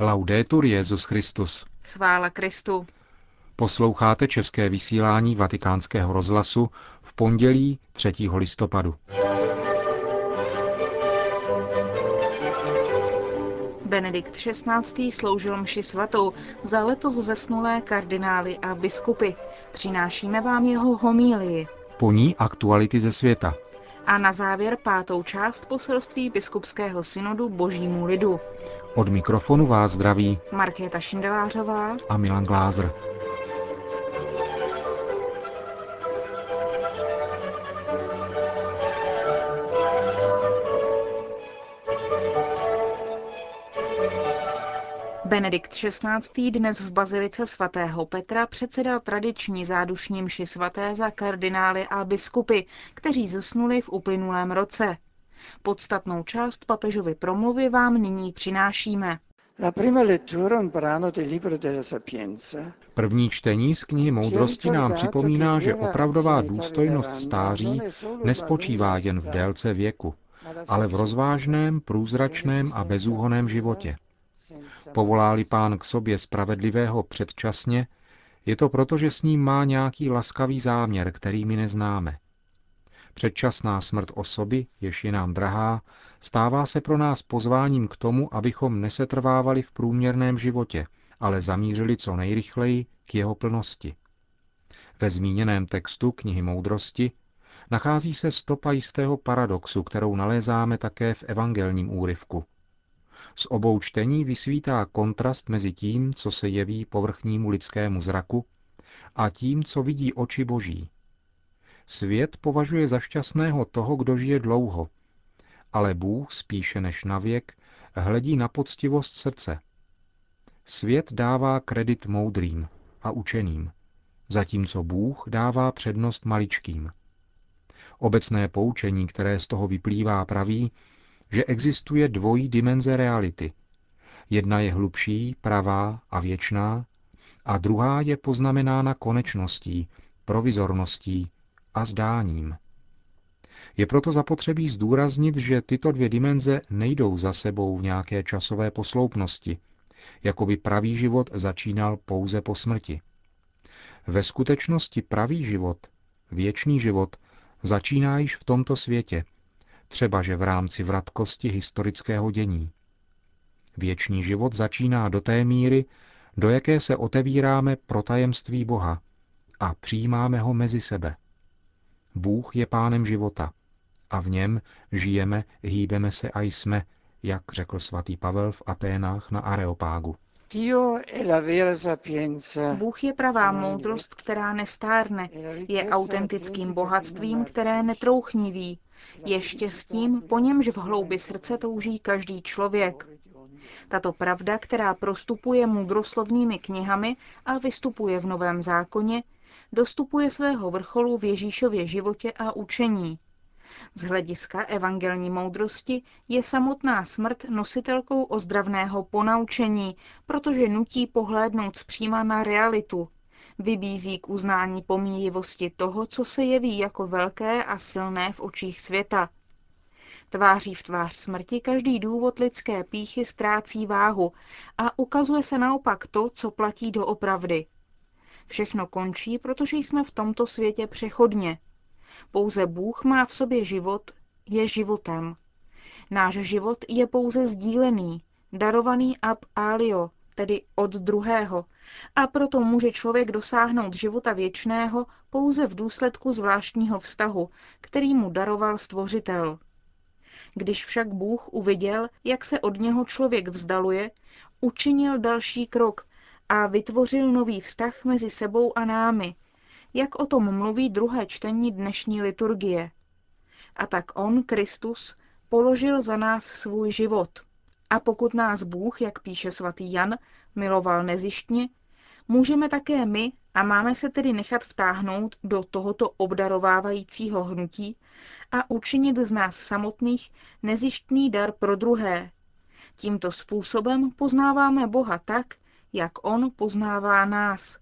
Laudetur Jezus Christus. Chvála Kristu. Posloucháte české vysílání Vatikánského rozhlasu v pondělí 3. listopadu. Benedikt XVI. sloužil mši svatou za letos zesnulé kardinály a biskupy. Přinášíme vám jeho homílii. Po ní aktuality ze světa. A na závěr pátou část poselství biskupského synodu Božímu lidu. Od mikrofonu vás zdraví Markéta Šindelářová a Milan Glázer. Benedikt XVI. dnes v bazilice svatého Petra předsedal tradiční zádušní mši svaté za kardinály a biskupy, kteří zesnuli v uplynulém roce. Podstatnou část papežovy promluvy vám nyní přinášíme. První čtení z knihy Moudrosti nám připomíná, že opravdová důstojnost stáří nespočívá jen v délce věku, ale v rozvážném, průzračném a bezúhoném životě. Povoláli pán k sobě spravedlivého předčasně, je to proto, že s ním má nějaký laskavý záměr, který my neznáme. Předčasná smrt osoby, jež je nám drahá, stává se pro nás pozváním k tomu, abychom nesetrvávali v průměrném životě, ale zamířili co nejrychleji k jeho plnosti. Ve zmíněném textu knihy Moudrosti nachází se stopa jistého paradoxu, kterou nalézáme také v evangelním úryvku – z obou čtení vysvítá kontrast mezi tím, co se jeví povrchnímu lidskému zraku, a tím, co vidí oči boží. Svět považuje za šťastného toho, kdo žije dlouho, ale Bůh spíše než na věk hledí na poctivost srdce. Svět dává kredit moudrým a učeným, zatímco Bůh dává přednost maličkým. Obecné poučení, které z toho vyplývá, praví, že existuje dvojí dimenze reality. Jedna je hlubší, pravá a věčná, a druhá je poznamenána konečností, provizorností a zdáním. Je proto zapotřebí zdůraznit, že tyto dvě dimenze nejdou za sebou v nějaké časové posloupnosti, jako by pravý život začínal pouze po smrti. Ve skutečnosti pravý život, věčný život, začíná již v tomto světě – třeba že v rámci vratkosti historického dění. Věčný život začíná do té míry, do jaké se otevíráme pro tajemství Boha a přijímáme ho mezi sebe. Bůh je pánem života a v něm žijeme, hýbeme se a jsme, jak řekl svatý Pavel v Aténách na Areopágu. Bůh je pravá moudrost, která nestárne, je autentickým bohatstvím, které netrouchniví, je štěstím, po němž v hloubi srdce touží každý člověk. Tato pravda, která prostupuje mudroslovnými knihami a vystupuje v Novém zákoně, dostupuje svého vrcholu v Ježíšově životě a učení. Z hlediska evangelní moudrosti je samotná smrt nositelkou ozdravného ponaučení, protože nutí pohlédnout zpříma na realitu, Vybízí k uznání pomíjivosti toho, co se jeví jako velké a silné v očích světa. Tváří v tvář smrti každý důvod lidské píchy ztrácí váhu a ukazuje se naopak to, co platí do opravdy. Všechno končí, protože jsme v tomto světě přechodně. Pouze Bůh má v sobě život, je životem. Náš život je pouze sdílený, darovaný ab alio, tedy od druhého, a proto může člověk dosáhnout života věčného pouze v důsledku zvláštního vztahu, který mu daroval Stvořitel. Když však Bůh uviděl, jak se od něho člověk vzdaluje, učinil další krok a vytvořil nový vztah mezi sebou a námi, jak o tom mluví druhé čtení dnešní liturgie. A tak on, Kristus, položil za nás svůj život – a pokud nás Bůh, jak píše svatý Jan, miloval nezištně, můžeme také my a máme se tedy nechat vtáhnout do tohoto obdarovávajícího hnutí a učinit z nás samotných nezištný dar pro druhé. Tímto způsobem poznáváme Boha tak, jak On poznává nás.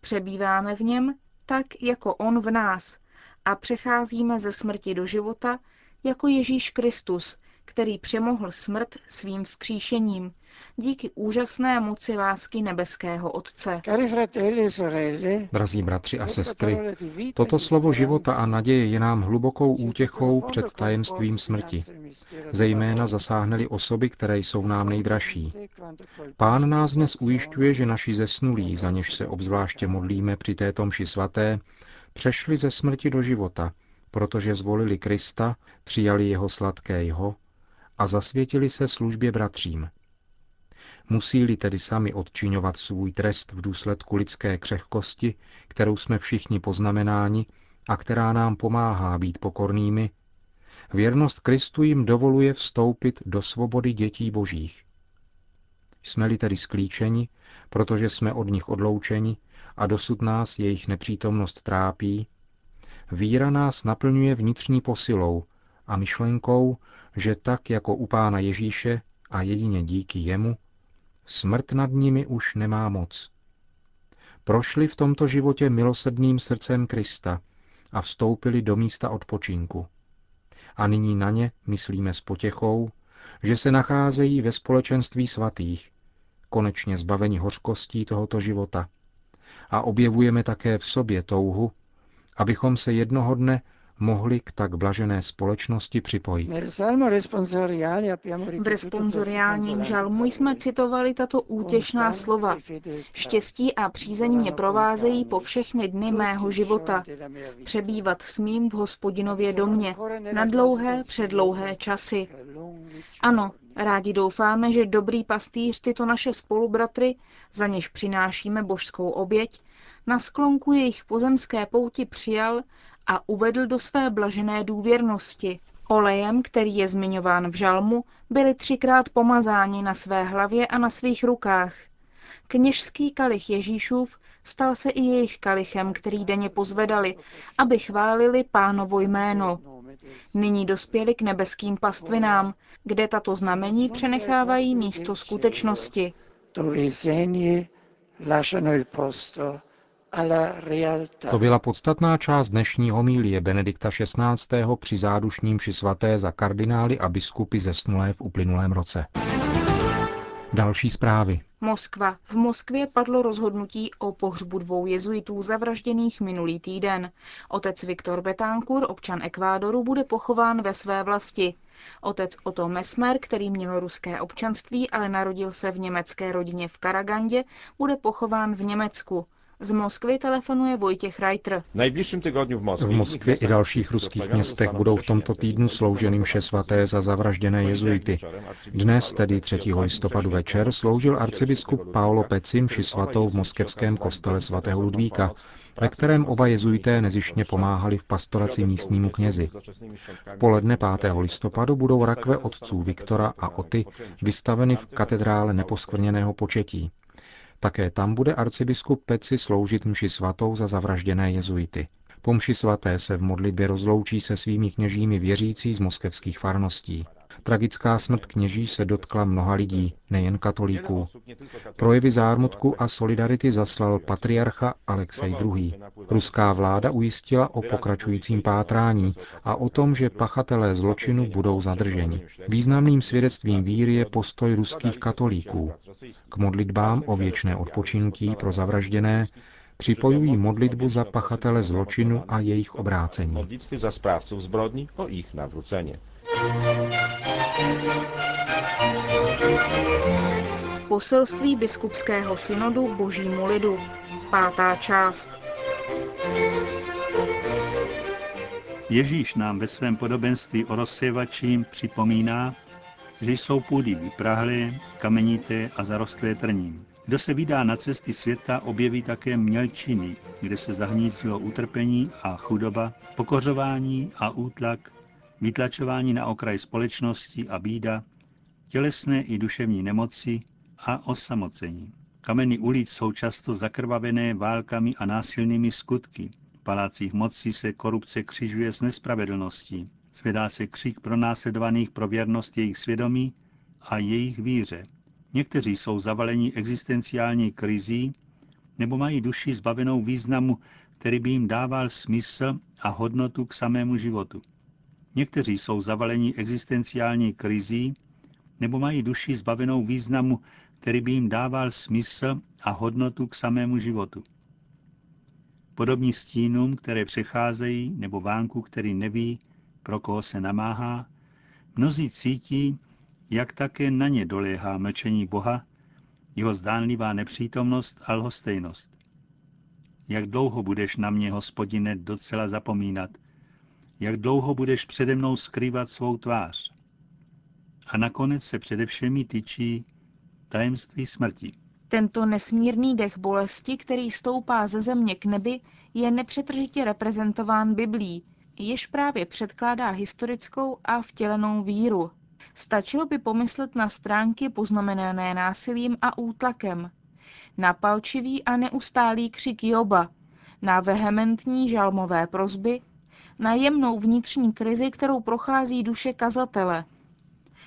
Přebýváme v něm tak, jako On v nás a přecházíme ze smrti do života, jako Ježíš Kristus, který přemohl smrt svým vzkříšením, díky úžasné moci lásky nebeského Otce. E Drazí bratři a sestry, toto slovo života a naděje je nám hlubokou útěchou před tajemstvím smrti, zejména zasáhneli osoby, které jsou nám nejdražší. Pán nás dnes ujišťuje, že naši zesnulí, za něž se obzvláště modlíme při této mši svaté, přešli ze smrti do života, protože zvolili Krista, přijali jeho sladké jeho a zasvětili se službě bratřím. Musí-li tedy sami odčiňovat svůj trest v důsledku lidské křehkosti, kterou jsme všichni poznamenáni a která nám pomáhá být pokornými, věrnost Kristu jim dovoluje vstoupit do svobody dětí božích. Jsme-li tedy sklíčeni, protože jsme od nich odloučeni a dosud nás jejich nepřítomnost trápí, víra nás naplňuje vnitřní posilou a myšlenkou, že tak jako u Pána Ježíše a jedině díky jemu, smrt nad nimi už nemá moc. Prošli v tomto životě milosedným srdcem Krista a vstoupili do místa odpočinku. A nyní na ně myslíme s potěchou, že se nacházejí ve společenství svatých, konečně zbaveni hořkostí tohoto života. A objevujeme také v sobě touhu, abychom se jednoho dne mohli k tak blažené společnosti připojit. V responsoriálním žalmu jsme citovali tato útěšná slova. Štěstí a přízeň mě provázejí po všechny dny mého života. Přebývat smím v hospodinově domě na dlouhé, předlouhé časy. Ano, rádi doufáme, že dobrý pastýř tyto naše spolubratry, za něž přinášíme božskou oběť, na sklonku jejich pozemské pouti přijal a uvedl do své blažené důvěrnosti. Olejem, který je zmiňován v žalmu, byli třikrát pomazáni na své hlavě a na svých rukách. Kněžský kalich Ježíšův stal se i jejich kalichem, který denně pozvedali, aby chválili pánovo jméno. Nyní dospěli k nebeským pastvinám, kde tato znamení přenechávají místo skutečnosti. To byla podstatná část dnešní homílie Benedikta XVI. při zádušním ši svaté za kardinály a biskupy zesnulé v uplynulém roce. Další zprávy. Moskva. V Moskvě padlo rozhodnutí o pohřbu dvou jezuitů zavražděných minulý týden. Otec Viktor Betánkur, občan Ekvádoru, bude pochován ve své vlasti. Otec Otto Mesmer, který měl ruské občanství, ale narodil se v německé rodině v Karagandě, bude pochován v Německu. Z Moskvy telefonuje Vojtěch Reiter. V Moskvě i dalších ruských městech budou v tomto týdnu slouženy mše svaté za zavražděné jezuity. Dnes, tedy 3. listopadu večer, sloužil arcibiskup Paolo Peci mši svatou v moskevském kostele svatého Ludvíka, ve kterém oba jezuité nezištně pomáhali v pastoraci místnímu knězi. V poledne 5. listopadu budou rakve otců Viktora a Oty vystaveny v katedrále neposkvrněného početí. Také tam bude arcibiskup Peci sloužit mši svatou za zavražděné jezuity. Po mši svaté se v modlitbě rozloučí se svými kněžími věřící z moskevských farností. Tragická smrt kněží se dotkla mnoha lidí, nejen katolíků. Projevy zármutku a solidarity zaslal patriarcha Alexej II. Ruská vláda ujistila o pokračujícím pátrání a o tom, že pachatelé zločinu budou zadrženi. Významným svědectvím víry je postoj ruských katolíků. K modlitbám o věčné odpočinutí pro zavražděné připojují modlitbu za pachatele zločinu a jejich obrácení. za správců zbrodní o jejich navrucení. Poselství biskupského synodu božímu lidu. Pátá část. Ježíš nám ve svém podobenství o rozsévačím připomíná, že jsou půdy vyprahlé, kamenité a zarostlé trním. Kdo se vydá na cesty světa, objeví také mělčiny, kde se zahnízdilo utrpení a chudoba, pokořování a útlak, vytlačování na okraj společnosti a bída, tělesné i duševní nemoci a osamocení. Kameny ulic jsou často zakrvavené válkami a násilnými skutky. V palácích moci se korupce křižuje s nespravedlností. Zvedá se křik pro následovaných pro věrnost jejich svědomí a jejich víře. Někteří jsou zavaleni existenciální krizí nebo mají duši zbavenou významu, který by jim dával smysl a hodnotu k samému životu. Někteří jsou zavaleni existenciální krizí nebo mají duši zbavenou významu, který by jim dával smysl a hodnotu k samému životu. Podobní stínům, které přecházejí, nebo vánku, který neví, pro koho se namáhá, mnozí cítí, jak také na ně doléhá mlčení Boha, jeho zdánlivá nepřítomnost a lhostejnost. Jak dlouho budeš na mě, hospodine, docela zapomínat? Jak dlouho budeš přede mnou skrývat svou tvář? A nakonec se především tyčí tajemství smrti. Tento nesmírný dech bolesti, který stoupá ze země k nebi, je nepřetržitě reprezentován Biblí, jež právě předkládá historickou a vtělenou víru. Stačilo by pomyslet na stránky poznamenané násilím a útlakem, na palčivý a neustálý křik Joba, na vehementní žalmové prozby, na jemnou vnitřní krizi, kterou prochází duše kazatele,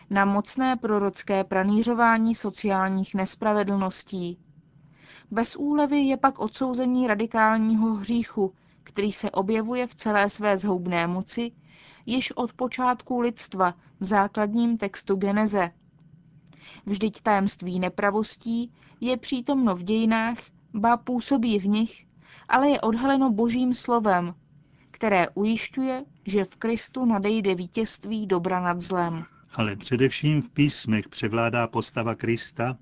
na mocné prorocké pranířování sociálních nespravedlností. Bez úlevy je pak odsouzení radikálního hříchu, který se objevuje v celé své zhoubné moci, již od počátku lidstva v základním textu Geneze. Vždyť tajemství nepravostí je přítomno v dějinách, ba působí v nich, ale je odhaleno božím slovem, které ujišťuje, že v Kristu nadejde vítězství dobra nad zlem. Ale především v písmech převládá postava Krista,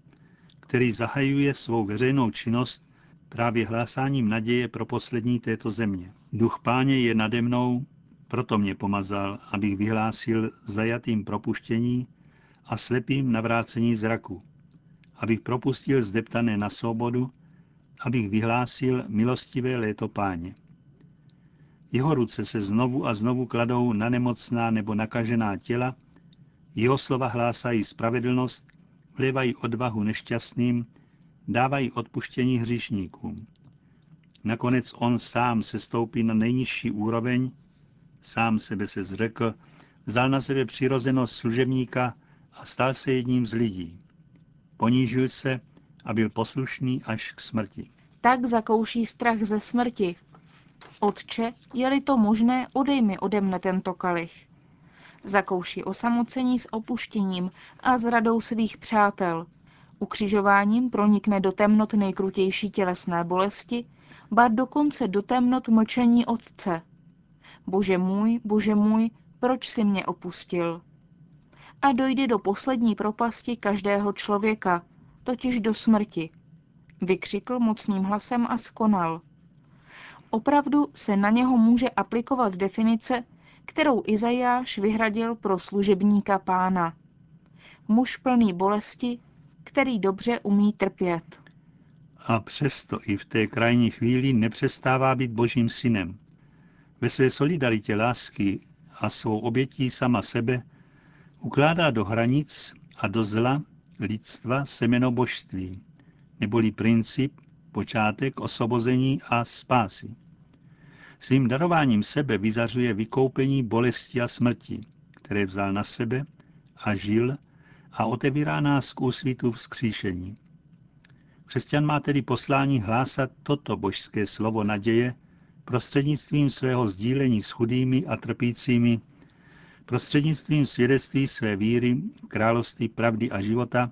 který zahajuje svou veřejnou činnost právě hlásáním naděje pro poslední této země. Duch páně je nade mnou, proto mě pomazal, abych vyhlásil zajatým propuštění a slepým navrácení zraku, abych propustil zdeptané na svobodu, abych vyhlásil milostivé léto páně. Jeho ruce se znovu a znovu kladou na nemocná nebo nakažená těla, jeho slova hlásají spravedlnost, vlévají odvahu nešťastným, dávají odpuštění hříšníkům. Nakonec on sám se stoupí na nejnižší úroveň, sám sebe se zřekl, vzal na sebe přirozenost služebníka a stal se jedním z lidí. Ponížil se a byl poslušný až k smrti. Tak zakouší strach ze smrti. Otče, je-li to možné, odej mi ode mne tento kalich. Zakouší osamocení s opuštěním a s radou svých přátel. Ukřižováním pronikne do temnot nejkrutější tělesné bolesti, ba dokonce do temnot mlčení Otce. Bože můj, bože můj, proč si mě opustil? A dojde do poslední propasti každého člověka, totiž do smrti. Vykřikl mocným hlasem a skonal. Opravdu se na něho může aplikovat definice, kterou Izajáš vyhradil pro služebníka pána. Muž plný bolesti, který dobře umí trpět. A přesto i v té krajní chvíli nepřestává být božím synem. Ve své solidaritě lásky a svou obětí sama sebe ukládá do hranic a do zla lidstva semeno božství, neboli princip, počátek osvobození a spásy. Svým darováním sebe vyzařuje vykoupení bolesti a smrti, které vzal na sebe a žil a otevírá nás k úsvitu vzkříšení. Křesťan má tedy poslání hlásat toto božské slovo naděje prostřednictvím svého sdílení s chudými a trpícími, prostřednictvím svědectví své víry království pravdy a života,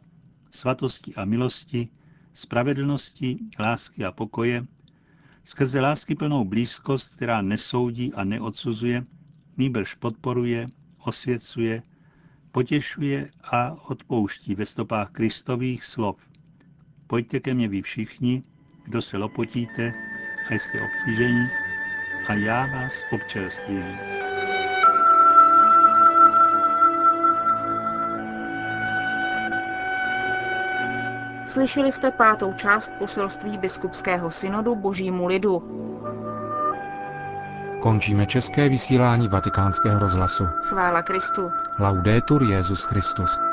svatosti a milosti, spravedlnosti, lásky a pokoje, skrze lásky plnou blízkost, která nesoudí a neodsuzuje, nýbrž podporuje, osvěcuje, potěšuje a odpouští ve stopách Kristových slov. Pojďte ke mně vy všichni, kdo se lopotíte a jste obtížení, a já vás občerstvím. Slyšeli jste pátou část poselství biskupského synodu Božímu lidu. Končíme české vysílání vatikánského rozhlasu. Chvála Kristu. Laudetur Jezus Christus.